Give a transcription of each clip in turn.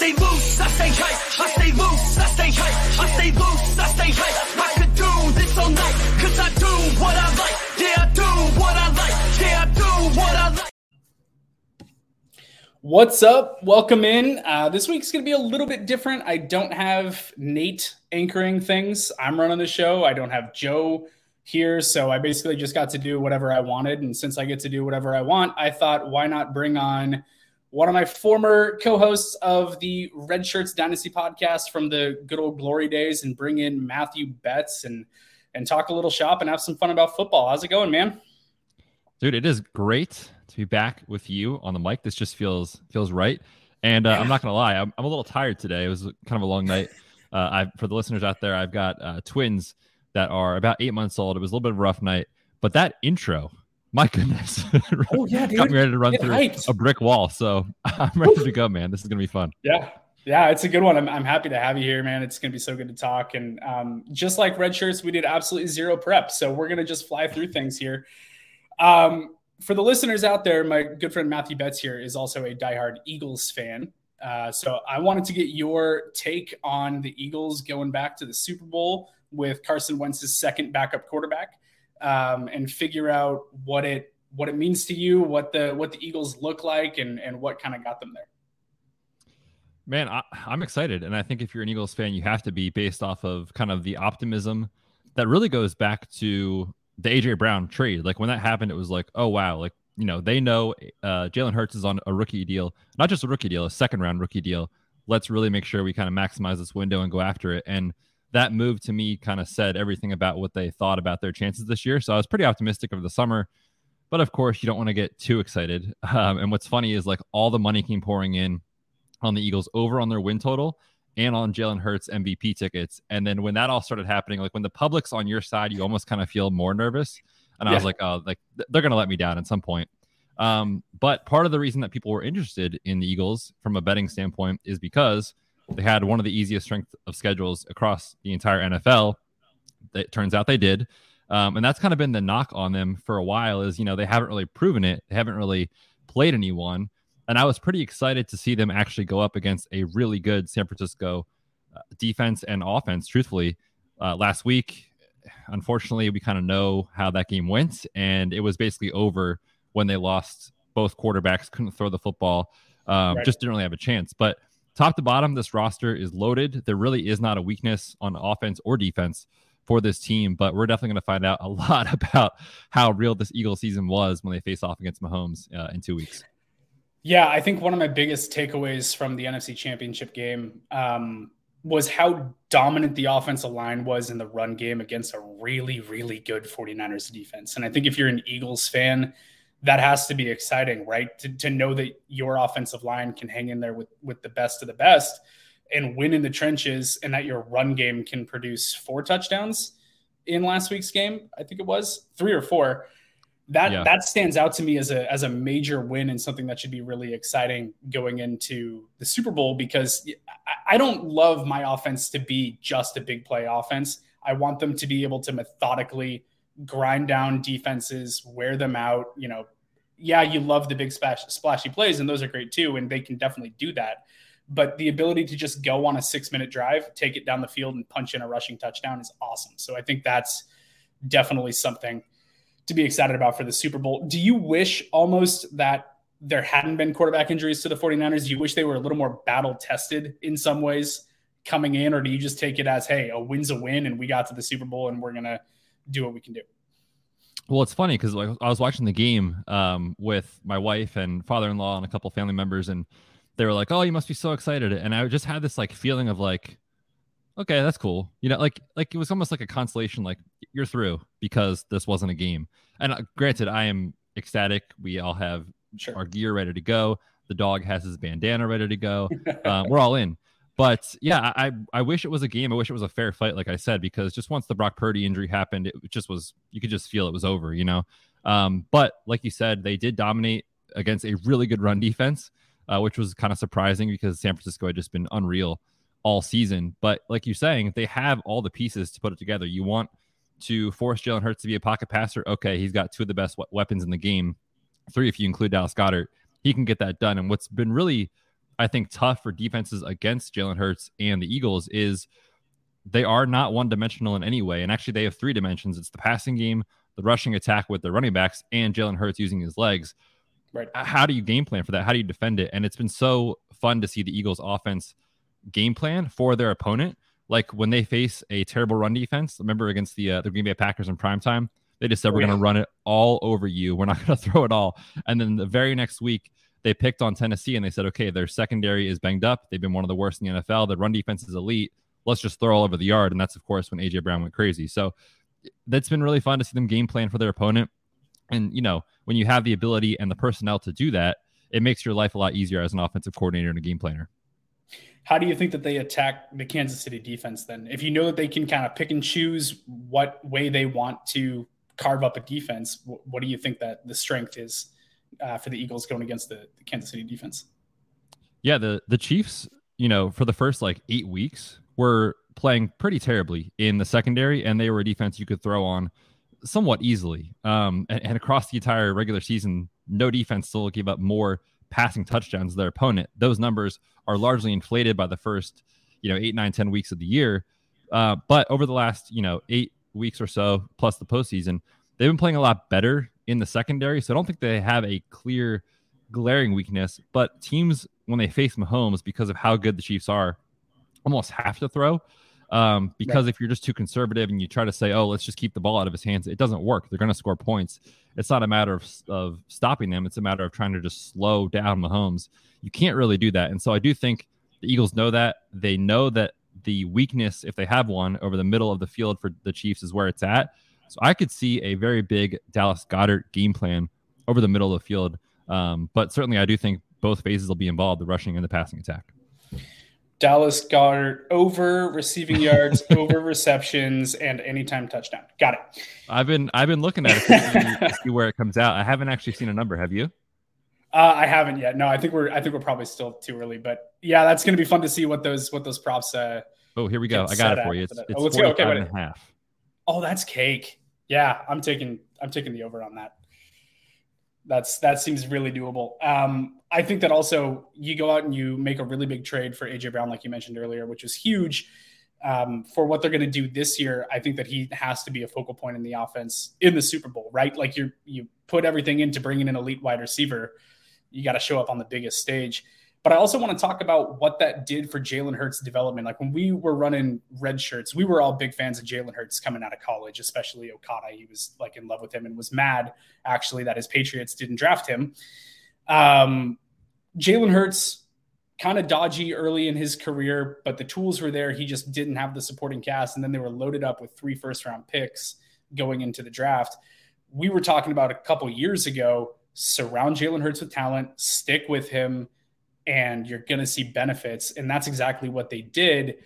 stay loose, I stay hype. I stay loose, I stay hype. I stay loose, I stay hype. I could do this all night, cause I do what I like. Yeah, I do what I like. Yeah, I do what I like. What's up? Welcome in. Uh, this week's going to be a little bit different. I don't have Nate anchoring things. I'm running the show. I don't have Joe here. So I basically just got to do whatever I wanted. And since I get to do whatever I want, I thought, why not bring on one of my former co-hosts of the Red Shirts Dynasty podcast from the good old glory days and bring in Matthew Betts and and talk a little shop and have some fun about football. How's it going, man? Dude, it is great to be back with you on the mic. This just feels feels right. And uh, I'm not gonna lie, I'm, I'm, a little tired today. It was kind of a long night. Uh, I for the listeners out there, I've got uh, twins that are about eight months old. It was a little bit of a rough night, but that intro my goodness. Oh yeah, dude. Me ready to run Get through hyped. a brick wall. So I'm ready to go, man. This is gonna be fun. Yeah. Yeah, it's a good one. I'm, I'm happy to have you here, man. It's going to be so good to talk. And um, just like Red Shirts, we did absolutely zero prep. So we're going to just fly through things here. Um, for the listeners out there, my good friend Matthew Betts here is also a diehard Eagles fan. Uh, so I wanted to get your take on the Eagles going back to the Super Bowl with Carson Wentz's second backup quarterback um, and figure out what it what it means to you, what the what the Eagles look like, and and what kind of got them there. Man, I, I'm excited, and I think if you're an Eagles fan, you have to be based off of kind of the optimism that really goes back to the AJ Brown trade. Like when that happened, it was like, oh wow, like you know they know uh, Jalen Hurts is on a rookie deal, not just a rookie deal, a second round rookie deal. Let's really make sure we kind of maximize this window and go after it. And that move to me kind of said everything about what they thought about their chances this year. So I was pretty optimistic of the summer. But of course, you don't want to get too excited. Um, and what's funny is like all the money came pouring in on the Eagles over on their win total and on Jalen Hurts MVP tickets. And then when that all started happening, like when the public's on your side, you almost kind of feel more nervous. And I was like, oh, like they're going to let me down at some point. Um, but part of the reason that people were interested in the Eagles from a betting standpoint is because they had one of the easiest strength of schedules across the entire NFL. It turns out they did. Um, and that's kind of been the knock on them for a while is, you know, they haven't really proven it. They haven't really played anyone. And I was pretty excited to see them actually go up against a really good San Francisco uh, defense and offense, truthfully. Uh, last week, unfortunately, we kind of know how that game went. And it was basically over when they lost both quarterbacks, couldn't throw the football, um, right. just didn't really have a chance. But top to bottom, this roster is loaded. There really is not a weakness on offense or defense for this team, but we're definitely going to find out a lot about how real this Eagle season was when they face off against Mahomes uh, in two weeks. Yeah, I think one of my biggest takeaways from the NFC Championship game um, was how dominant the offensive line was in the run game against a really, really good 49ers defense. And I think if you're an Eagles fan, that has to be exciting, right? To, to know that your offensive line can hang in there with with the best of the best and win in the trenches, and that your run game can produce four touchdowns in last week's game. I think it was three or four. That yeah. that stands out to me as a as a major win and something that should be really exciting going into the Super Bowl because I, I don't love my offense to be just a big play offense. I want them to be able to methodically grind down defenses, wear them out. You know, yeah, you love the big splash, splashy plays, and those are great too, and they can definitely do that. But the ability to just go on a six minute drive, take it down the field, and punch in a rushing touchdown is awesome. So I think that's definitely something to be excited about for the Super Bowl. Do you wish almost that there hadn't been quarterback injuries to the 49ers? Do you wish they were a little more battle tested in some ways coming in, or do you just take it as, hey, a win's a win and we got to the Super Bowl and we're going to do what we can do. Well, it's funny because like I was watching the game um, with my wife and father-in-law and a couple family members, and they were like, "Oh, you must be so excited!" And I just had this like feeling of like, "Okay, that's cool," you know, like like it was almost like a consolation, like you're through because this wasn't a game. And uh, granted, I am ecstatic. We all have sure. our gear ready to go. The dog has his bandana ready to go. um, we're all in. But yeah, I I wish it was a game. I wish it was a fair fight, like I said, because just once the Brock Purdy injury happened, it just was you could just feel it was over, you know. Um, but like you said, they did dominate against a really good run defense, uh, which was kind of surprising because San Francisco had just been unreal all season. But like you're saying, they have all the pieces to put it together. You want to force Jalen Hurts to be a pocket passer. Okay, he's got two of the best weapons in the game, three if you include Dallas Goedert. He can get that done. And what's been really I think tough for defenses against Jalen Hurts and the Eagles is they are not one dimensional in any way. And actually, they have three dimensions it's the passing game, the rushing attack with the running backs, and Jalen Hurts using his legs. Right. How do you game plan for that? How do you defend it? And it's been so fun to see the Eagles offense game plan for their opponent. Like when they face a terrible run defense, remember against the uh, the Green Bay Packers in prime time, they just said, We're going to run it all over you. We're not going to throw it all. And then the very next week, they picked on Tennessee and they said, Okay, their secondary is banged up. They've been one of the worst in the NFL. The run defense is elite. Let's just throw all over the yard. And that's, of course, when A.J. Brown went crazy. So that's been really fun to see them game plan for their opponent. And, you know, when you have the ability and the personnel to do that, it makes your life a lot easier as an offensive coordinator and a game planner. How do you think that they attack the Kansas City defense then? If you know that they can kind of pick and choose what way they want to carve up a defense, what do you think that the strength is uh, for the Eagles going against the, the Kansas City defense? Yeah, the the Chiefs, you know, for the first like eight weeks were playing pretty terribly in the secondary, and they were a defense you could throw on somewhat easily. Um, and, and across the entire regular season, no defense still gave up more passing touchdowns to their opponent. Those numbers are largely inflated by the first, you know, eight, nine, ten weeks of the year. Uh, but over the last, you know, eight weeks or so, plus the postseason, they've been playing a lot better in the secondary. So I don't think they have a clear, glaring weakness. But teams, when they face Mahomes, because of how good the Chiefs are, almost have to throw. Um, because right. if you're just too conservative and you try to say, "Oh, let's just keep the ball out of his hands," it doesn't work. They're going to score points. It's not a matter of of stopping them. It's a matter of trying to just slow down Mahomes. You can't really do that, and so I do think the Eagles know that. They know that the weakness, if they have one, over the middle of the field for the Chiefs is where it's at. So I could see a very big Dallas Goedert game plan over the middle of the field. Um, but certainly, I do think both phases will be involved: the rushing and the passing attack. Dallas Goedert over receiving yards, over receptions, and anytime touchdown. Got it. I've been I've been looking at it to see, where it comes out. I haven't actually seen a number. Have you? Uh, I haven't yet. No, I think we're I think we're probably still too early. But yeah, that's going to be fun to see what those what those props. Uh, oh, here we go. I got it for you. It's, it's oh, let's go. Okay, and a half. Oh, that's cake. Yeah, I'm taking I'm taking the over on that. That's that seems really doable. Um, I think that also you go out and you make a really big trade for AJ Brown, like you mentioned earlier, which is huge um, for what they're going to do this year. I think that he has to be a focal point in the offense in the Super Bowl, right? Like you you put everything into bringing an elite wide receiver, you got to show up on the biggest stage. But I also want to talk about what that did for Jalen Hurts' development. Like when we were running red shirts, we were all big fans of Jalen Hurts coming out of college, especially Okada. He was like in love with him and was mad actually that his Patriots didn't draft him. Um, Jalen Hurts kind of dodgy early in his career, but the tools were there. He just didn't have the supporting cast. And then they were loaded up with three first round picks going into the draft. We were talking about a couple years ago surround Jalen Hurts with talent, stick with him, and you're going to see benefits. And that's exactly what they did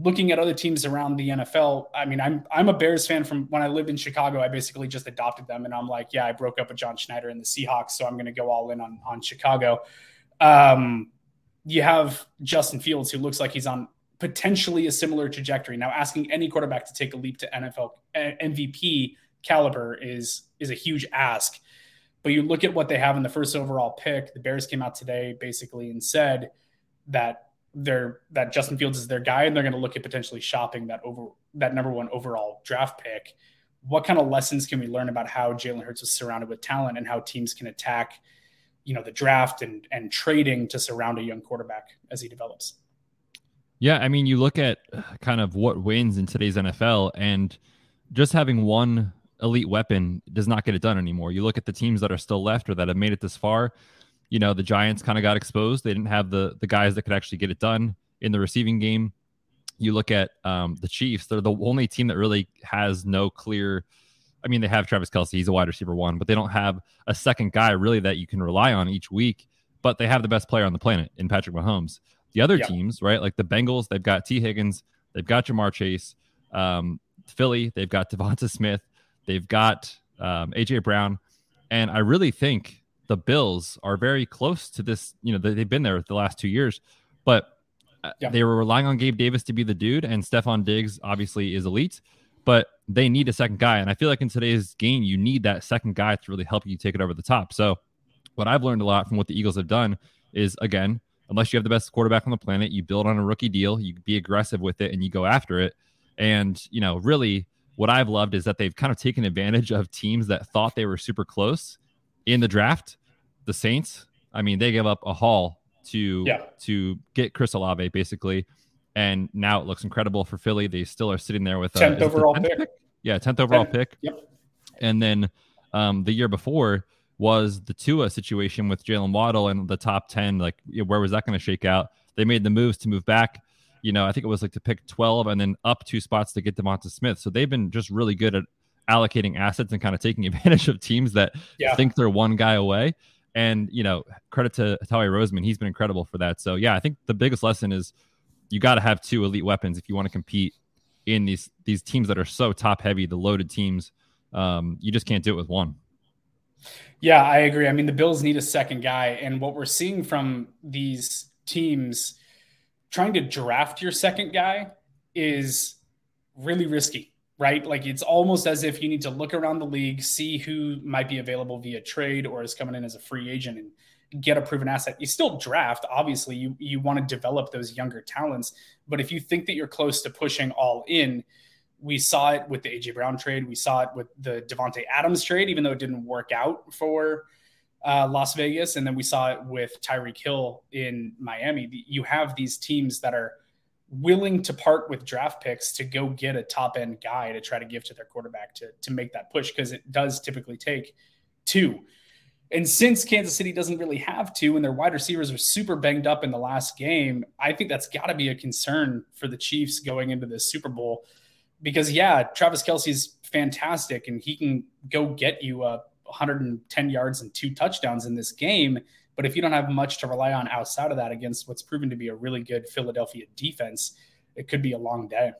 looking at other teams around the NFL, I mean, I'm I'm a Bears fan from when I lived in Chicago. I basically just adopted them, and I'm like, yeah, I broke up with John Schneider and the Seahawks, so I'm going to go all in on on Chicago. Um, you have Justin Fields, who looks like he's on potentially a similar trajectory. Now, asking any quarterback to take a leap to NFL MVP caliber is is a huge ask. But you look at what they have in the first overall pick. The Bears came out today basically and said that they're that Justin Fields is their guy, and they're going to look at potentially shopping that over that number one overall draft pick. What kind of lessons can we learn about how Jalen Hurts is surrounded with talent and how teams can attack, you know, the draft and and trading to surround a young quarterback as he develops? Yeah, I mean, you look at kind of what wins in today's NFL, and just having one elite weapon does not get it done anymore. You look at the teams that are still left or that have made it this far you know the Giants kind of got exposed. They didn't have the the guys that could actually get it done in the receiving game. You look at um, the Chiefs; they're the only team that really has no clear. I mean, they have Travis Kelce; he's a wide receiver one, but they don't have a second guy really that you can rely on each week. But they have the best player on the planet in Patrick Mahomes. The other yeah. teams, right, like the Bengals, they've got Tee Higgins, they've got Ja'Marr Chase. Um, Philly, they've got DeVonta Smith, they've got um, AJ Brown, and I really think the Bills are very close to this. You know, they've been there the last two years, but uh, yeah. they were relying on Gabe Davis to be the dude, and Stefon Diggs obviously is elite, but they need a second guy. And I feel like in today's game, you need that second guy to really help you take it over the top. So, what I've learned a lot from what the Eagles have done is again unless you have the best quarterback on the planet, you build on a rookie deal, you be aggressive with it, and you go after it. And you know, really, what I've loved is that they've kind of taken advantage of teams that thought they were super close in the draft. The Saints, I mean, they gave up a haul to Yeah. to get Chris Olave basically, and now it looks incredible for Philly. They still are sitting there with a 10th is it the overall 10th pick. Yeah, tenth overall 10th. pick. Yep. And then um, the year before was the Tua situation with Jaylen Waddle and the top 10. Like, where was that going to shake out? They made the moves to move back. You know, I think it was like to pick 12 and then up two spots to get DeVonta Smith. So they've been just really good at allocating assets and kind of taking advantage of teams that Yeah. think they're one guy away. And, you know, credit to Howie Roseman. He's been incredible for that. So, yeah, I think the biggest lesson is you got to have two elite weapons if you want to compete in these these teams that are so top heavy, the loaded teams. Um, you just can't do it with one. Yeah, I agree. I mean, the Bills need a second guy. And what we're seeing from these teams trying to draft your second guy is really risky, right? Like it's almost as if you need to look around the league, see who might be available via trade or is coming in as a free agent and get a proven asset. You still draft, obviously, you you want to develop those younger talents, but if you think that you're close to pushing all in, we saw it with the AJ Brown trade. We saw it with the Davante Adams trade, even though it didn't work out for uh, Las Vegas, and then we saw it with Tyreek Hill in Miami. You have these teams that are willing to part with draft picks to go get a top end guy to try to give to their quarterback to to make that push because it does typically take two. And since Kansas City doesn't really have two, and their wide receivers are super banged up in the last game, I think that's got to be a concern for the Chiefs going into this Super Bowl because yeah, Travis Kelce's fantastic and he can go get you uh, 110 yards and two touchdowns in this game. But if you don't have much to rely on outside of that against what's proven to be a really good Philadelphia defense, it could be a long day.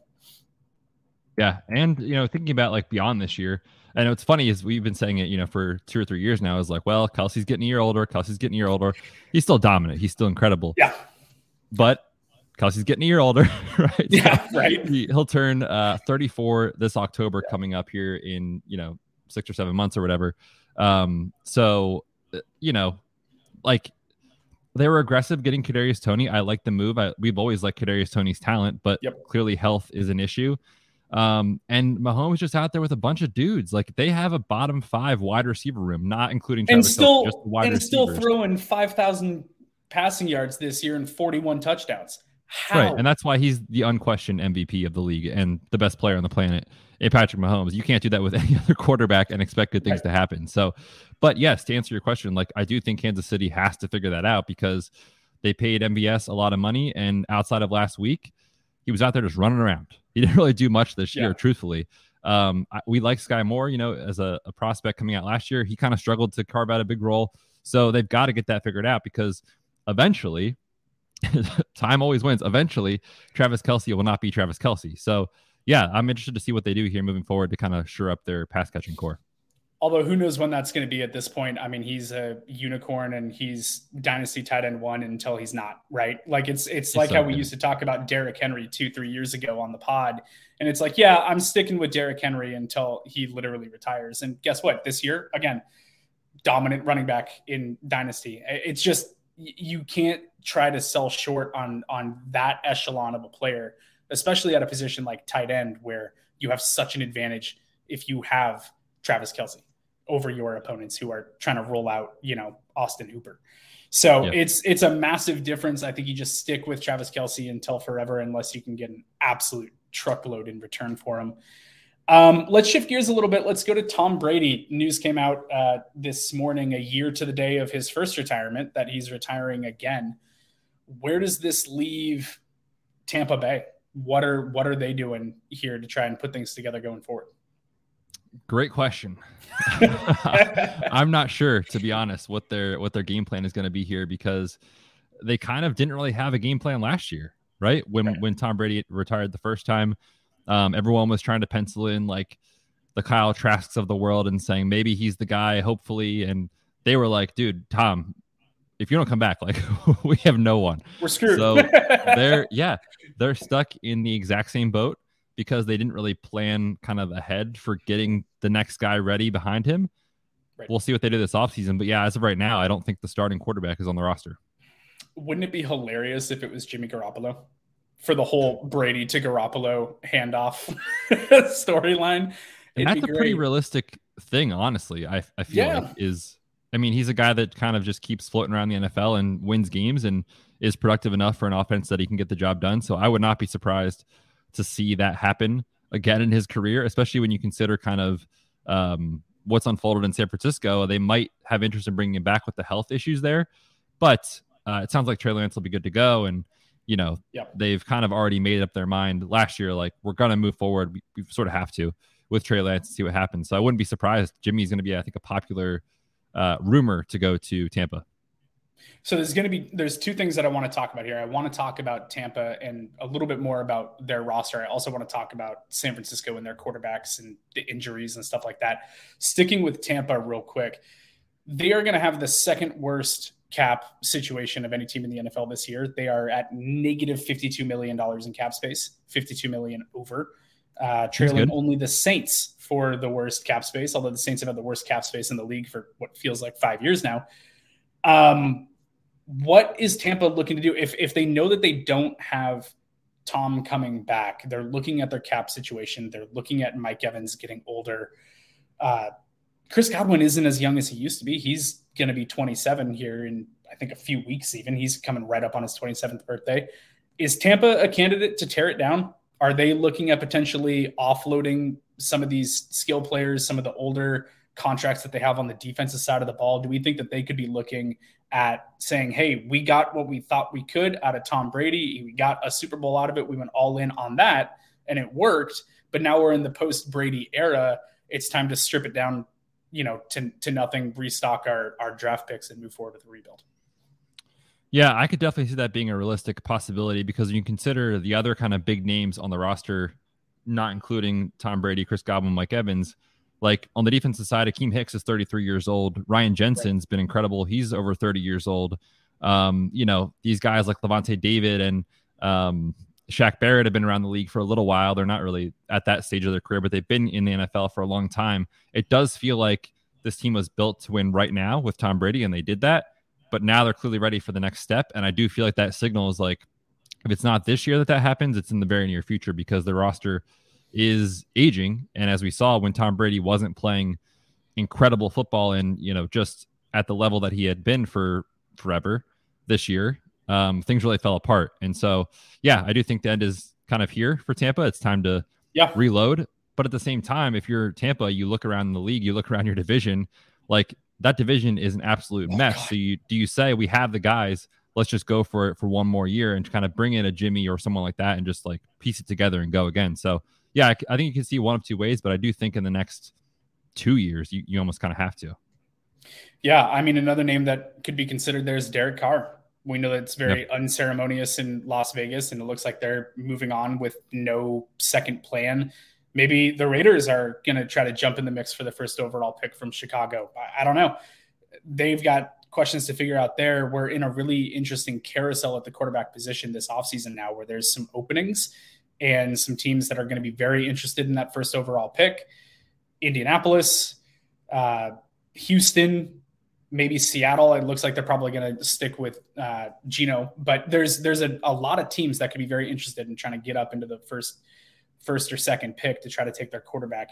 Yeah, and you know, thinking about like beyond this year, and what's funny is we've been saying it, you know, for two or three years now. Is like, well, Kelce's getting a year older. Kelce's getting a year older. He's still dominant. He's still incredible. Yeah. But Kelce's getting a year older, right? Yeah, right. He, he'll turn uh, 34 this October, coming up here in you know six or seven months or whatever. Um, so uh, you know, like they were aggressive getting Kadarius Toney. I like the move. I, we've always liked Kadarius Toney's talent, but Yep. clearly health is an issue. Um, and Mahomes just out there with a bunch of dudes. Like they have a bottom five wide receiver room, not including And Travis Kelce, still just the wide and still throwing 5,000 passing yards this year and 41 touchdowns. How? Right, and that's why he's the unquestioned MVP of the league and the best player on the planet. In Patrick Mahomes, you can't do that with any other quarterback and expect good things Right. to happen. So, but yes, to answer your question, like I do think Kansas City has to figure that out because they paid MVS a lot of money, and outside of last week, he was out there just running around. He didn't really do much this year, Yeah. truthfully. Um, I, we like Skyy Moore, you know, as a, a prospect coming out last year. He kind of struggled to carve out a big role, so they've got to get that figured out because eventually, time always wins. Eventually, Travis Kelce will not be Travis Kelce. So, yeah, I'm interested to see what they do here moving forward to kind of shore up their pass catching core. Although who knows when that's going to be at this point. I mean, he's a unicorn and he's dynasty tight end one until he's not, right? Like it's it's He's like so how we good. used to talk about Derrick Henry two, three years ago on the pod. And it's like, yeah, I'm sticking with Derrick Henry until he literally retires. And guess what? This year, again, dominant running back in dynasty. It's just you can't try to sell short on on that echelon of a player, especially at a position like tight end where you have such an advantage if you have Travis Kelce over your opponents who are trying to roll out, you know, Austin Hooper. So Yeah. it's it's a massive difference. I think you just stick with Travis Kelce until forever, unless you can get an absolute truckload in return for him. Um, let's shift gears a little bit. Let's go to Tom Brady. News came out uh, this morning, a year to the day of his first retirement, that he's retiring again. Where does this leave Tampa Bay? What are what are they doing here to try and put things together going forward? Great question. I'm not sure, to be honest, what their what their game plan is going to be here because they kind of didn't really have a game plan last year, right? When Right. when Tom Brady retired the first time, um, everyone was trying to pencil in like the Kyle Trasks of the world and saying maybe he's the guy, hopefully. And they were like, dude, Tom, if you don't come back, like we have no one. We're screwed. So they're yeah, they're stuck in the exact same boat because they didn't really plan kind of ahead for getting the next guy ready behind him. Right. We'll see what they do this offseason. But yeah, as of right now, I don't think the starting quarterback is on the roster. wouldn't it be hilarious if it was Jimmy Garoppolo for the whole Brady to Garoppolo handoff storyline? And that's a great. pretty realistic thing, honestly. I I feel yeah. like is I mean, he's a guy that kind of just keeps floating around the NFL and wins games and is productive enough for an offense that he can get the job done. So I would not be surprised to see that happen again in his career, especially when you consider kind of um, what's unfolded in San Francisco. They might have interest in bringing him back with the health issues there, but uh, it sounds like Trey Lance will be good to go. And you know, yep. they've kind of already made up their mind last year, like we're going to move forward. We, we, sort of have to with Trey Lance and see what happens. So I wouldn't be surprised. Jimmy's going to be, I think, a popular uh, rumor to go to Tampa. So there's going to be there's two things that I want to talk about here. I want to talk about Tampa and a little bit more about their roster. I also want to talk about San Francisco and their quarterbacks and the injuries and stuff like that. Sticking with Tampa real quick, they are going to have the second worst cap situation of any team in the NFL this year. They are at negative 52 million dollars in cap space, 52 million over, uh, trailing only the Saints for the worst cap space. Although the Saints have had the worst cap space in the league for what feels like five years now. Um, what is Tampa looking to do if if they know that they don't have Tom coming back? They're looking at their cap situation. They're looking at Mike Evans getting older. Uh, Chris Godwin isn't as young as he used to be. He's going to be 27 here in I think a few weeks. Even he's coming right up on his 27th birthday. Is Tampa a candidate to tear it down? Are they looking at potentially offloading some of these skill players, some of the older contracts that they have on the defensive side of the ball? Do we think that they could be looking at saying, hey, we got what we thought we could out of Tom Brady. We got a Super Bowl out of it. We went all in on that and it worked. But now we're in the post Brady era. It's time to strip it down, you know, to, to nothing, restock our, our draft picks and move forward with the rebuild. Yeah, I could definitely see that being a realistic possibility because you consider the other kind of big names on the roster, not including Tom Brady, Chris Godwin, Mike Evans like on the defensive side, Akiem Hicks is 33 years old. Ryan Jensen's right. been incredible. He's over 30 years old. Um, you know, these guys like Lavonte David and um, Shaq Barrett have been around the league for a little while. They're not really at that stage of their career, but they've been in the NFL for a long time. It does feel like this team was built to win right now with Tom Brady, and they did that. But now they're clearly ready for the next step. And I do feel like that signal is like, if it's not this year that that happens, it's in the very near future because the roster – is aging. And as we saw when Tom Brady wasn't playing incredible football and, you know, just at the level that he had been for forever this year, um, things really fell apart. And so, yeah, I do think the end is kind of here for Tampa. It's time to yeah. reload. But at the same time, if you're Tampa, you look around the league, you look around your division, like that division is an absolute oh, mess. God. So you do you say we have the guys, let's just go for it for one more year and kind of bring in a Jimmy or someone like that and just like piece it together and go again. So yeah, I, I think you can see one of two ways, but I do think in the next two years, you, you almost kind of have to. Yeah, I mean, another name that could be considered there is Derek Carr. We know that it's very yep. unceremonious in Las Vegas, and it looks like they're moving on with no second plan. Maybe the Raiders are going to try to jump in the mix for the first overall pick from Chicago. I, I don't know. They've got questions to figure out there. We're in a really interesting carousel at the quarterback position this offseason now, where there's some openings and some teams that are going to be very interested in that first overall pick Indianapolis, uh, Houston, maybe Seattle. It looks like they're probably going to stick with uh, Geno, but there's there's a, a lot of teams that could be very interested in trying to get up into the first first or second pick to try to take their quarterback.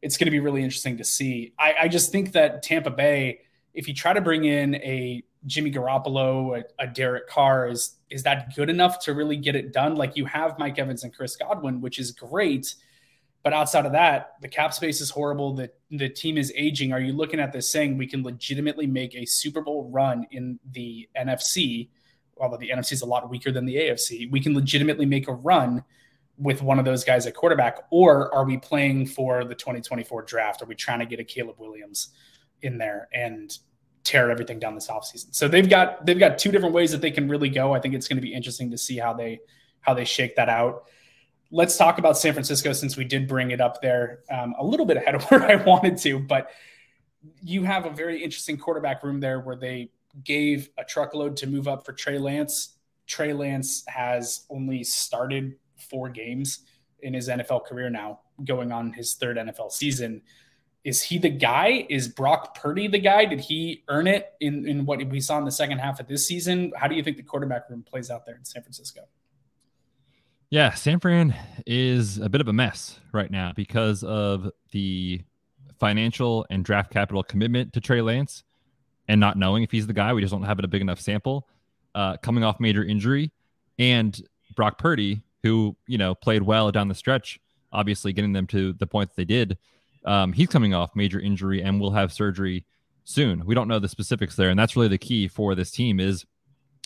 It's going to be really interesting to see. I, I just think that Tampa Bay, if you try to bring in a Jimmy Garoppolo, a, a, Derek Carr, is is that good enough to really get it done? Like you have Mike Evans and Chris Godwin, which is great, but outside of that, the cap space is horrible. The the team is aging. Are you looking at this saying we can legitimately make a Super Bowl run in the NFC? Although the NFC is a lot weaker than the AFC, we can legitimately make a run with one of those guys at quarterback, or are we playing for the 2024 draft? Are we trying to get a Caleb Williams in there? And tear everything down this offseason. So they've got they've got two different ways that they can really go. I think it's going to be interesting to see how they how they shake that out. Let's talk about San Francisco since we did bring it up there um, a little bit ahead of where I wanted to, but you have a very interesting quarterback room there where they gave a truckload to move up for Trey Lance. Trey Lance has only started four games in his NFL career now, going on his third NFL season is he the guy? Is Brock Purdy the guy? Did he earn it in, in what we saw in the second half of this season? How do you think the quarterback room plays out there in San Francisco? Yeah, San Fran is a bit of a mess right now because of the financial and draft capital commitment to Trey Lance and not knowing if he's the guy. We just don't have a big enough sample. Uh, coming off major injury, and Brock Purdy, who you know played well down the stretch, obviously getting them to the point that they did. Um, he's coming off major injury and will have surgery soon. We don't know the specifics there, and that's really the key for this team. Is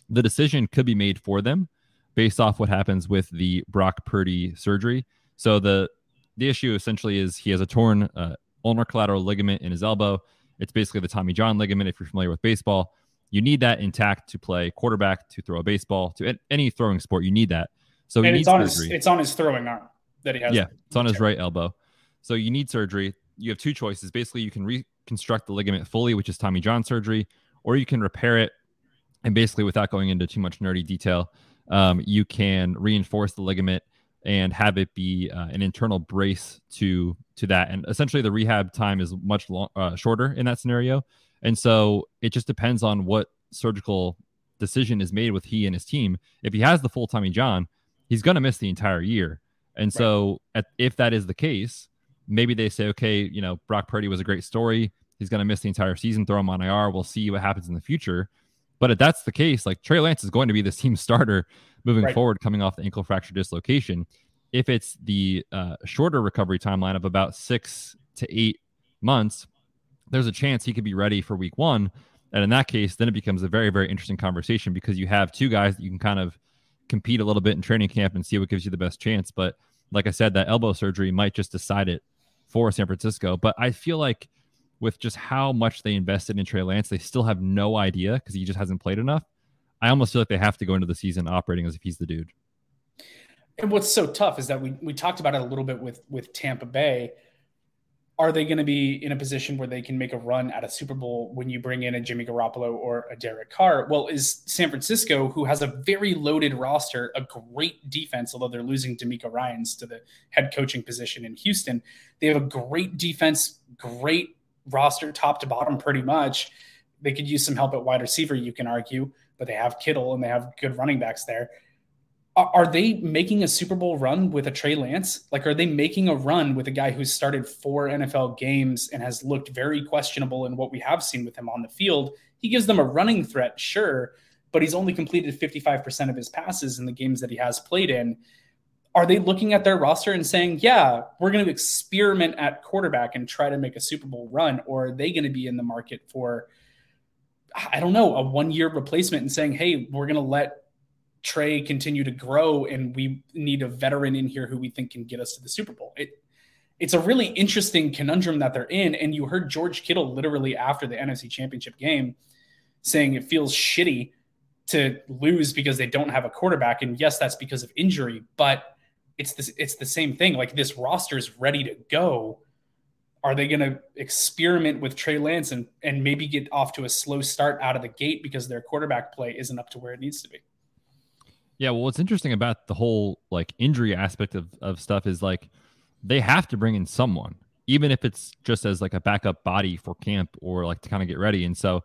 the decision could be made for them based off what happens with the Brock Purdy surgery. So the the issue essentially is he has a torn uh, ulnar collateral ligament in his elbow. It's basically the Tommy John ligament if you're familiar with baseball. You need that intact to play quarterback, to throw a baseball, to any throwing sport. You need that. So and it's on surgery. his it's on his throwing arm that he has. Yeah, it's on his right elbow. So you need surgery. You have two choices. Basically, you can reconstruct the ligament fully, which is Tommy John surgery, or you can repair it. And basically, without going into too much nerdy detail, um, you can reinforce the ligament and have it be uh, an internal brace to to that. And essentially, the rehab time is much long, uh, shorter in that scenario. And so it just depends on what surgical decision is made with he and his team. If he has the full Tommy John, he's going to miss the entire year. And so, at, if that is the case, maybe they say, okay, you know, Brock Purdy was a great story. He's going to miss the entire season. Throw him on IR. We'll see what happens in the future. But if that's the case, like Trey Lance is going to be this team starter moving right. forward, coming off the ankle fracture dislocation. If it's the uh, shorter recovery timeline of about six to eight months, there's a chance he could be ready for week one. And in that case, then it becomes a very, very interesting conversation because you have two guys that you can kind of compete a little bit in training camp and see what gives you the best chance. But like I said, that elbow surgery might just decide it for San Francisco. But I feel like with just how much they invested in Trey Lance, they still have no idea because he just hasn't played enough. I almost feel like they have to go into the season operating as if he's the dude. And what's so tough is that we we talked about it a little bit with with Tampa Bay are they going to be in a position where they can make a run at a Super Bowl when you bring in a Jimmy Garoppolo or a Derek Carr? Well, is San Francisco, who has a very loaded roster, a great defense, although they're losing DeMeco Ryans to the head coaching position in Houston. They have a great defense, great roster, top to bottom, pretty much. They could use some help at wide receiver, you can argue, but they have Kittle and they have good running backs there are they making a Super Bowl run with a Trey Lance? Like, are they making a run with a guy who's started four NFL games and has looked very questionable in what we have seen with him on the field? He gives them a running threat, sure, but he's only completed 55% of his passes in the games that he has played in. Are they looking at their roster and saying, yeah, we're going to experiment at quarterback and try to make a Super Bowl run? Or are they going to be in the market for, I don't know, a one year replacement and saying, hey, we're going to let Trey continue to grow, and we need a veteran in here who we think can get us to the Super Bowl. It it's a really interesting conundrum that they're in. And you heard George Kittle literally after the NFC Championship game saying it feels shitty to lose because they don't have a quarterback. And yes, that's because of injury, but it's this it's the same thing. Like this roster is ready to go. Are they going to experiment with Trey Lance and, and maybe get off to a slow start out of the gate because their quarterback play isn't up to where it needs to be? Yeah, well, what's interesting about the whole like injury aspect of, of stuff is like they have to bring in someone, even if it's just as like a backup body for camp or like to kind of get ready. And so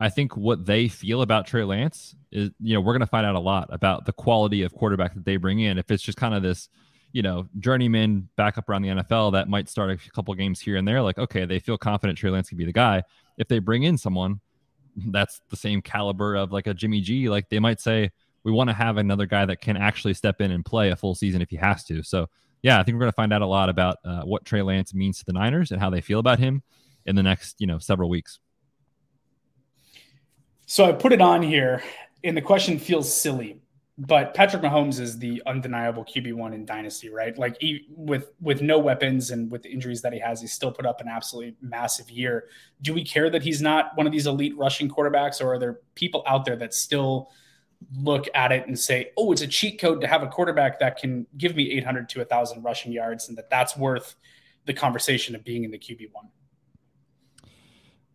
I think what they feel about Trey Lance is, you know, we're going to find out a lot about the quality of quarterback that they bring in. If it's just kind of this, you know, journeyman backup around the NFL that might start a couple games here and there, like, okay, they feel confident Trey Lance can be the guy. If they bring in someone that's the same caliber of like a Jimmy G, like they might say, we want to have another guy that can actually step in and play a full season if he has to. So, yeah, I think we're going to find out a lot about uh, what Trey Lance means to the Niners and how they feel about him in the next, you know, several weeks. So I put it on here, and the question feels silly, but Patrick Mahomes is the undeniable QB one in Dynasty, right? Like he, with with no weapons and with the injuries that he has, he still put up an absolutely massive year. Do we care that he's not one of these elite rushing quarterbacks, or are there people out there that still? look at it and say, oh, it's a cheat code to have a quarterback that can give me 800 to 1,000 rushing yards, and that that's worth the conversation of being in the QB one.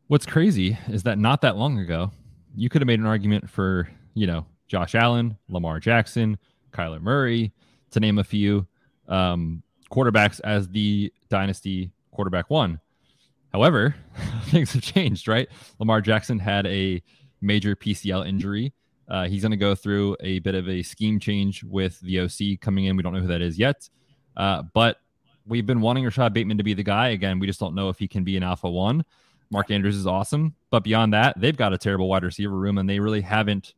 What's crazy is that not that long ago, you could have made an argument for, you know, Josh Allen, Lamar Jackson, Kyler Murray, to name a few um, quarterbacks as the dynasty quarterback one. However, things have changed, right? Lamar Jackson had a major PCL injury. Uh, he's going to go through a bit of a scheme change with the OC coming in. We don't know who that is yet, uh, but we've been wanting Rashod Bateman to be the guy. Again, we just don't know if he can be an alpha one. Mark Andrews is awesome, but beyond that, they've got a terrible wide receiver room, and they really haven't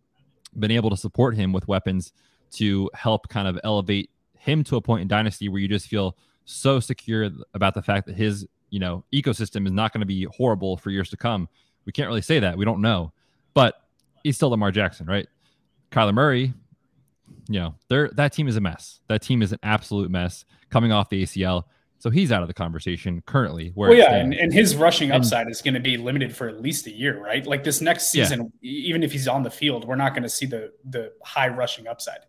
been able to support him with weapons to help kind of elevate him to a point in dynasty where you just feel so secure about the fact that his you know ecosystem is not going to be horrible for years to come. We can't really say that. We don't know, but he's still Lamar Jackson, right? Kyler Murray, you know, they that team is a mess. That team is an absolute mess coming off the ACL. So he's out of the conversation currently. Where well, yeah, and, and, his rushing upside and, is going to be limited for at least a year, right? Like this next season, yeah. even if he's on the field, we're not going to see the the high rushing upside.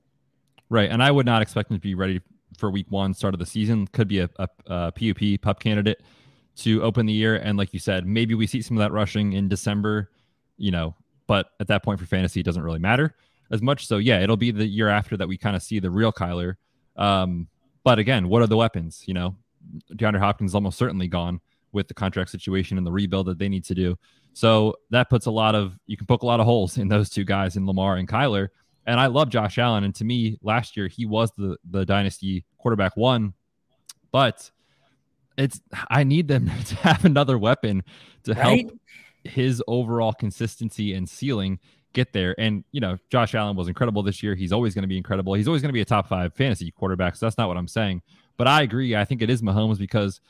Right, and I would not expect him to be ready for Week One, start of the season. Could be a, a, a PUP pup candidate to open the year, and like you said, maybe we see some of that rushing in December. You know, but at that point for fantasy, it doesn't really matter as much. So yeah, it'll be the year after that we kind of see the real Kyler. Um, but again, what are the weapons? You know, DeAndre Hopkins is almost certainly gone with the contract situation and the rebuild that they need to do. So that puts a lot of you can poke a lot of holes in those two guys in Lamar and Kyler. And I love Josh Allen. And to me, last year he was the the dynasty quarterback one. But it's I need them to have another weapon to right? help his overall consistency and ceiling get there. And you know, Josh Allen was incredible this year. He's always going to be incredible. He's always going to be a top five fantasy quarterback. So that's not what I'm saying. But I agree. I think it is Mahomes because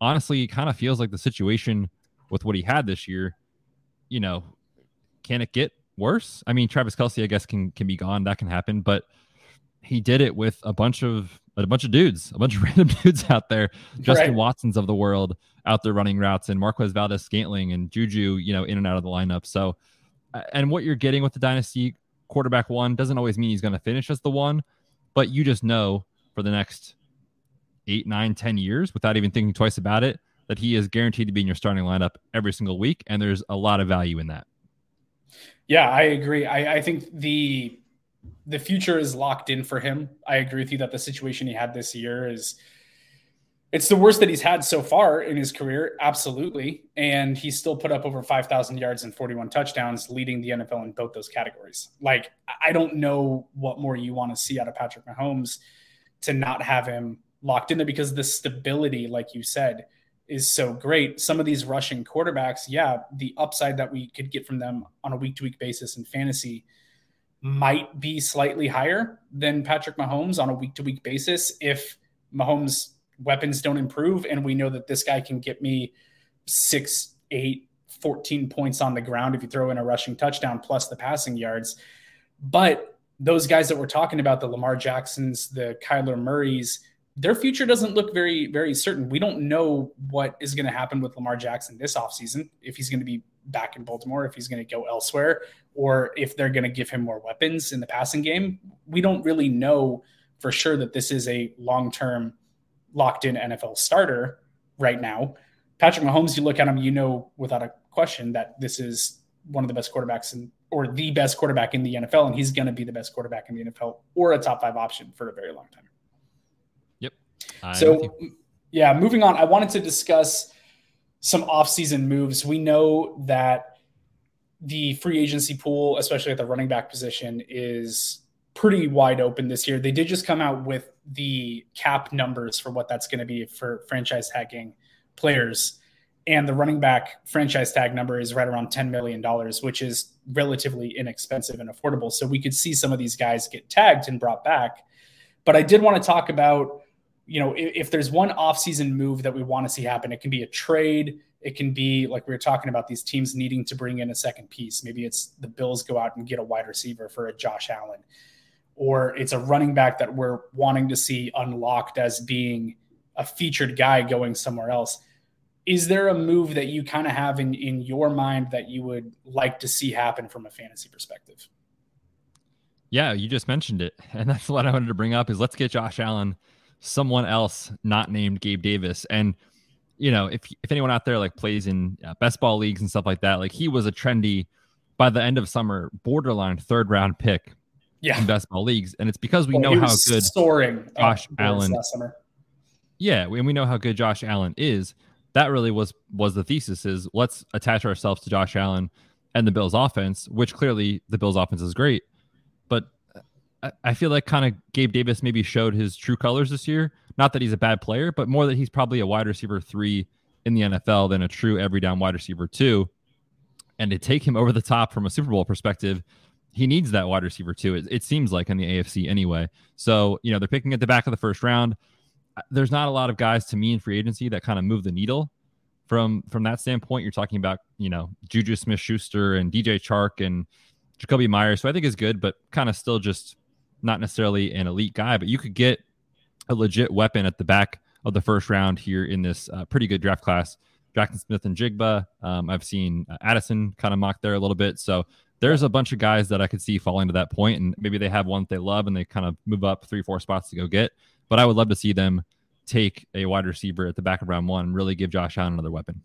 honestly, it kind of feels like the situation with what he had this year. You know, can it get worse? I mean, Travis Kelce, I guess, can can be gone. That can happen, but he did it with a bunch of a bunch of dudes, a bunch of random dudes out there, Justin right. Watsons of the world out there running routes, and Marquez Valdes Scantling and Juju, you know, in and out of the lineup. So, and what you're getting with the dynasty quarterback one doesn't always mean he's going to finish as the one, but you just know for the next eight, nine, ten years without even thinking twice about it that he is guaranteed to be in your starting lineup every single week, and there's a lot of value in that. Yeah, I agree. I, I think the the future is locked in for him. I agree with you that the situation he had this year is it's the worst that he's had so far in his career, absolutely. And he still put up over 5,000 yards and 41 touchdowns, leading the NFL in both those categories. Like, I don't know what more you want to see out of Patrick Mahomes to not have him locked in there because the stability, like you said, is so great. Some of these rushing quarterbacks, yeah, the upside that we could get from them on a week to week basis in fantasy might be slightly higher than Patrick Mahomes on a week to week basis if Mahomes' weapons don't improve. And we know that this guy can get me six, eight, 14 points on the ground if you throw in a rushing touchdown plus the passing yards. But those guys that we're talking about, the Lamar Jacksons, the Kyler Murrays, their future doesn't look very, very certain. We don't know what is going to happen with Lamar Jackson this offseason, if he's going to be back in Baltimore, if he's going to go elsewhere, or if they're going to give him more weapons in the passing game. We don't really know for sure that this is a long term locked in NFL starter right now. Patrick Mahomes, you look at him, you know without a question that this is one of the best quarterbacks in, or the best quarterback in the NFL, and he's going to be the best quarterback in the NFL or a top five option for a very long time. I'm so, yeah, moving on, I wanted to discuss some offseason moves. We know that the free agency pool, especially at the running back position, is pretty wide open this year. They did just come out with the cap numbers for what that's going to be for franchise tagging players. And the running back franchise tag number is right around $10 million, which is relatively inexpensive and affordable. So we could see some of these guys get tagged and brought back. But I did want to talk about, you know, if, if there's one offseason move that we want to see happen, it can be a trade. It can be like we were talking about these teams needing to bring in a second piece. Maybe it's the Bills go out and get a wide receiver for a Josh Allen or it's a running back that we're wanting to see unlocked as being a featured guy going somewhere else. Is there a move that you kind of have in, in your mind that you would like to see happen from a fantasy perspective? Yeah, you just mentioned it. And that's what I wanted to bring up is let's get Josh Allen someone else not named Gabe Davis. And you know, if if anyone out there like plays in uh, best ball leagues and stuff like that, like he was a trendy by the end of summer borderline third round pick yeah. in best ball leagues, and it's because we well, know how good soaring Josh Allen. Yeah, and we know how good Josh Allen is. that really was was the thesis is let's attach ourselves to Josh Allen and the Bills offense, which clearly the Bills offense is great. But I feel like kind of Gabe Davis maybe showed his true colors this year. Not that he's a bad player, but more that he's probably a wide receiver three in the NFL than a true every down wide receiver two. And to take him over the top from a Super Bowl perspective, he needs that wide receiver too. It, it seems like in the AFC anyway. So, you know, they're picking at the back of the first round. Uh, there's not a lot of guys to me in free agency that kind of move the needle from from that standpoint. You're talking about, you know, Juju Smith Schuster and DJ Chark and Jakobi Meyers, so I think is good, but kind of still just not necessarily an elite guy. But you could get a legit weapon at the back of the first round here in this uh, pretty good draft class. Jackson Smith-Njigba. Um, I've seen uh, Addison kind of mock there a little bit. So there's a bunch of guys that I could see falling to that point, and maybe they have one that they love and they kind of move up three, four spots to go get. But I would love to see them take a wide receiver at the back of round one and really give Josh Allen another weapon.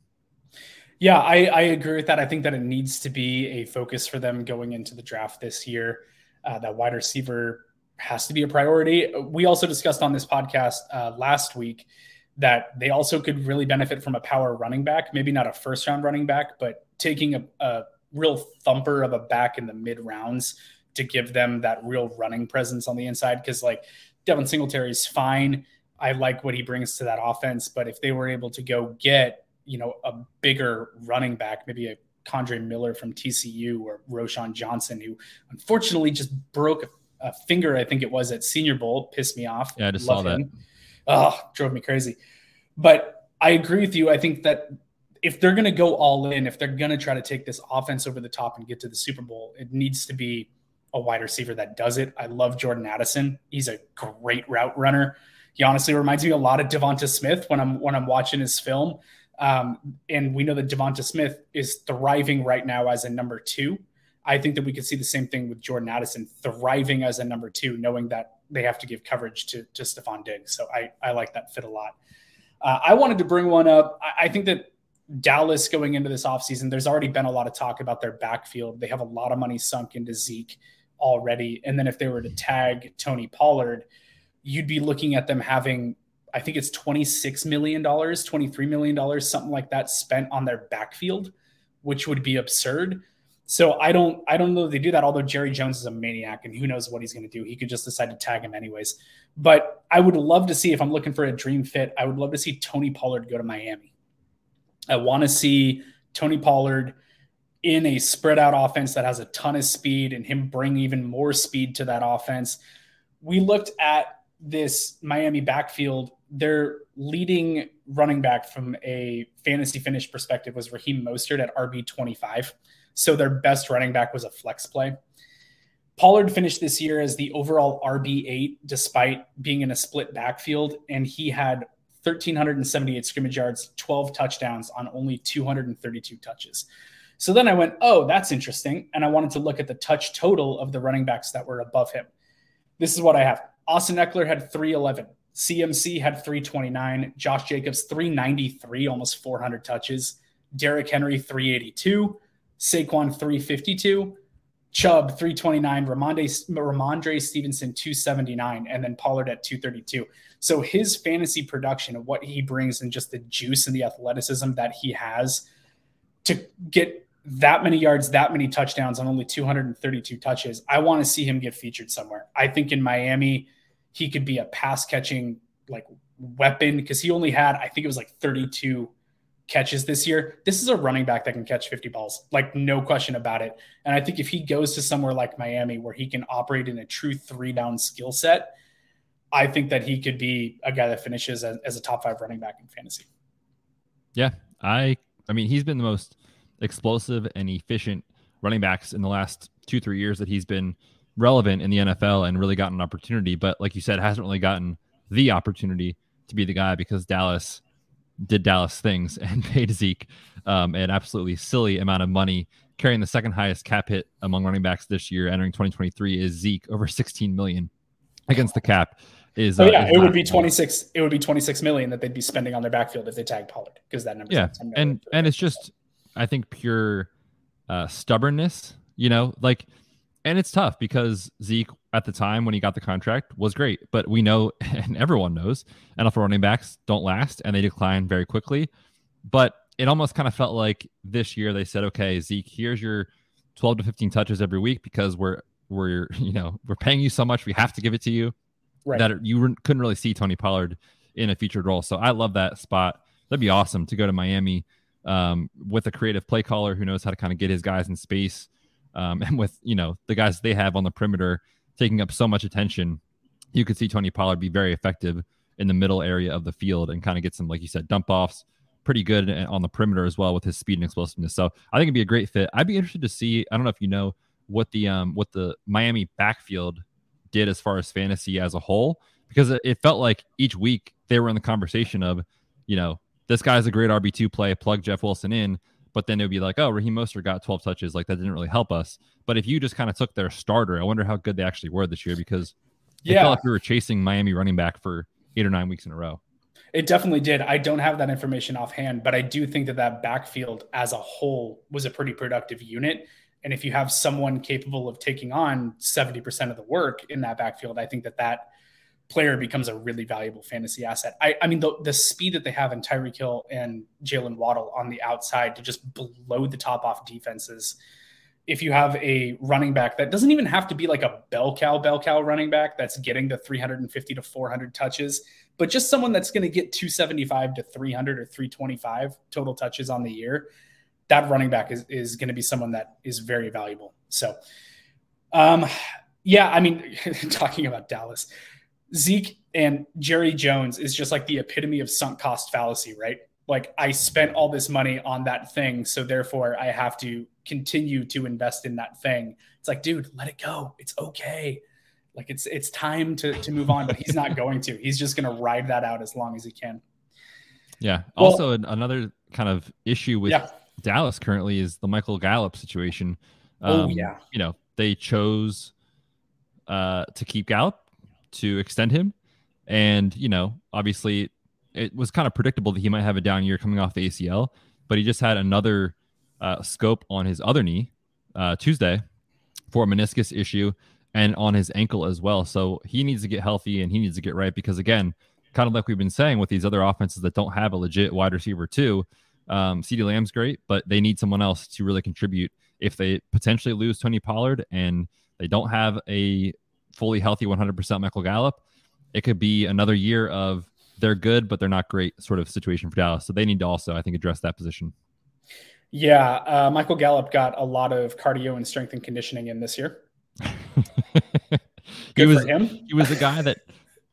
Yeah, I, I agree with that. I think that it needs to be a focus for them going into the draft this year. Uh, that wide receiver has to be a priority. We also discussed on this podcast uh, last week that they also could really benefit from a power running back, maybe not a first round running back, but taking a, a real thumper of a back in the mid rounds to give them that real running presence on the inside. Cause like Devin Singletary is fine. I like what he brings to that offense, but if they were able to go get, you know, a bigger running back, maybe a Kendre Miller from TCU or Roschon Johnson, who unfortunately just broke a, a, finger, I think it was at Senior Bowl, pissed me off. Yeah, I just Love saw him. that. Oh, drove me crazy. But I agree with you. I think that if they're going to go all in, if they're going to try to take this offense over the top and get to the Super Bowl, it needs to be a wide receiver that does it. I love Jordan Addison. He's a great route runner. He honestly reminds me a lot of DeVonta Smith when I'm when I'm watching his film. Um, and we know that DeVonta Smith is thriving right now as a number two. I think that we could see the same thing with Jordan Addison thriving as a number two, knowing that they have to give coverage to to Stefon Diggs. So I I like that fit a lot. Uh, I wanted to bring one up. I, I think that Dallas going into this offseason, there's already been a lot of talk about their backfield. They have a lot of money sunk into Zeke already. And then if they were to tag Tony Pollard, you'd be looking at them having, I think it's $26 million, $23 million, something like that spent on their backfield, which would be absurd. So I don't I don't know if they do that, although Jerry Jones is a maniac and who knows what he's gonna do. He could just decide to tag him anyways. But I would love to see if I'm looking for a dream fit, I would love to see Tony Pollard go to Miami. I want to see Tony Pollard in a spread out offense that has a ton of speed and him bring even more speed to that offense. We looked at this Miami backfield. Their leading running back from a fantasy finish perspective was Raheem Mostert at RB 25. So their best running back was a flex play. Pollard finished this year as the overall RB8 despite being in a split backfield, and he had 1,378 scrimmage yards, 12 touchdowns on only 232 touches. So then I went, oh, that's interesting. And I wanted to look at the touch total of the running backs that were above him. This is what I have Austin Ekeler had 311. CMC had 329. Josh Jacobs, 393, almost 400 touches. Derrick Henry, 382. Saquon, 352. Chubb 329, Ramondre, Rhamondre Stevenson 279, and then Pollard at 232. So his fantasy production of what he brings and just the juice and the athleticism that he has to get that many yards, that many touchdowns on only 232 touches, I want to see him get featured somewhere. I think in Miami, he could be a pass catching like weapon because he only had, I think it was like 32 catches this year. This is a running back that can catch 50 balls, like no question about it. And I think if he goes to somewhere like Miami where he can operate in a true three down skill set, I think that he could be a guy that finishes as, as, a top five running back in fantasy. Yeah, I I mean he's been the most explosive and efficient running backs in the last two three years that he's been relevant in the NFL and really gotten an opportunity. But like you said, hasn't really gotten the opportunity to be the guy because Dallas did Dallas things and paid Zeke um, an absolutely silly amount of money. Carrying the second highest cap hit among running backs this year, entering 2023, is Zeke over 16 million against the cap. Is oh, yeah, uh, is it would be 26. It would be 26 million that they'd be spending on their backfield if they tag Pollard because that number. Yeah, and and it's just, I think pure uh, stubbornness. You know, like and it's tough because Zeke at the time when he got the contract was great, but we know and everyone knows NFL running backs don't last and they decline very quickly. but it almost kind of felt like this year they said, okay, Zeke, here's your 12 to 15 touches every week because we're we're you know we're paying you so much, we have to give it to you. Right. That you couldn't really see Tony Pollard in a featured role. So I love that spot. That'd be awesome to go to Miami um, with a creative play caller who knows how to kind of get his guys in space, um, and with you know the guys they have on the perimeter taking up so much attention, you could see Tony Pollard be very effective in the middle area of the field and kind of get some, like you said, dump offs. Pretty good on the perimeter as well with his speed and explosiveness. So I think it'd be a great fit. I'd be interested to see. I don't know if you know what the um what the Miami backfield did as far as fantasy as a whole because it, it felt like each week they were in the conversation of, you know, this guy's a great RB two play, plug Jeff Wilson in, but then it would be like, oh, Raheem Mostert got 12 touches, like that didn't really help us. But if you just kind of took their starter, I wonder how good they actually were this year because yeah, felt like we were chasing Miami running back for eight or nine weeks in a row. It definitely did. I don't have that information offhand, but I do think that that backfield as a whole was a pretty productive unit. And if you have someone capable of taking on 70% of the work in that backfield, I think that that player becomes a really valuable fantasy asset. I, I mean, the, the speed that they have in Tyreek Hill and Jaylen Waddle on the outside to just blow the top off defenses. If you have a running back that doesn't even have to be like a bell cow, bell cow running back that's getting the 350 to 400 touches, but just someone that's going to get 275 to 300 or 325 total touches on the year, that running back is, is going to be someone that is very valuable. So, um, yeah, I mean, talking about Dallas, Zeke and Jerry Jones is just like the epitome of sunk cost fallacy, right? Like I spent all this money on that thing, so therefore I have to continue to invest in that thing. It's like, dude, let it go. It's okay. Like it's it's time to to move on, but he's not going to. He's just going to ride that out as long as he can. Yeah. Well, also, another kind of issue with yeah. Dallas currently is the Michael Gallup situation. Oh, um, oh yeah. You know, they chose uh, to keep Gallup to extend him. And, you know, obviously it was kind of predictable that he might have a down year coming off the ACL, but he just had another uh, scope on his other knee uh, Tuesday for a meniscus issue and on his ankle as well. So he needs to get healthy and he needs to get right because, again, kind of like we've been saying with these other offenses that don't have a legit wide receiver, too. Um, CeeDee Lamb's great, but they need someone else to really contribute if they potentially lose Tony Pollard and they don't have a fully healthy 100% Michael Gallup, it could be another year of they're good, but they're not great sort of situation for Dallas. So they need to also, I think, address that position. Yeah. Uh, Michael Gallup got a lot of cardio and strength and conditioning in this year. he was him. he was a guy that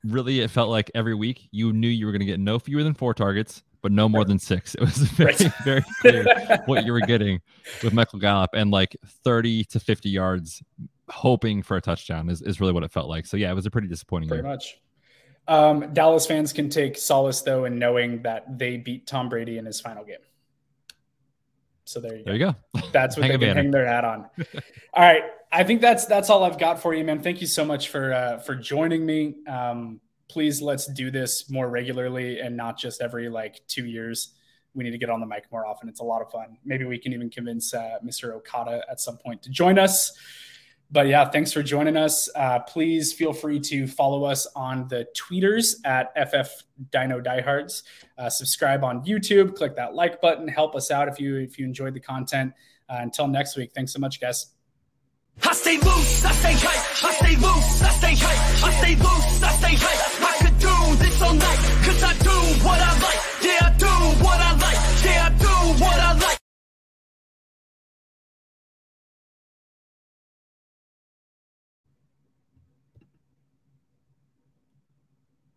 really it felt like every week you knew you were going to get no fewer than four targets, but no more than six. It was very, right. very clear what you were getting with Michael Gallup and like 30 to 50 yards hoping for a touchdown is, is really what it felt like. So yeah, it was a pretty disappointing Pretty year. much. Um, Dallas fans can take solace though in knowing that they beat Tom Brady in his final game. So there you go. There you go. That's what they can hang their hat on. all right. I think that's that's all I've got for you, man. Thank you so much for uh, for joining me. Um, please let's do this more regularly and not just every like two years. We need to get on the mic more often. It's a lot of fun. Maybe we can even convince uh, Mr. Okada at some point to join us but yeah, thanks for joining us. Uh, please feel free to follow us on the tweeters at FF Dino Diehards. Uh, subscribe on YouTube. Click that like button. Help us out if you if you enjoyed the content. Uh, until next week, thanks so much, guys. I stay loose, I stay hype, I stay loose, I stay hype, I stay loose, I stay hype. I could do this all night, cause I do what I like.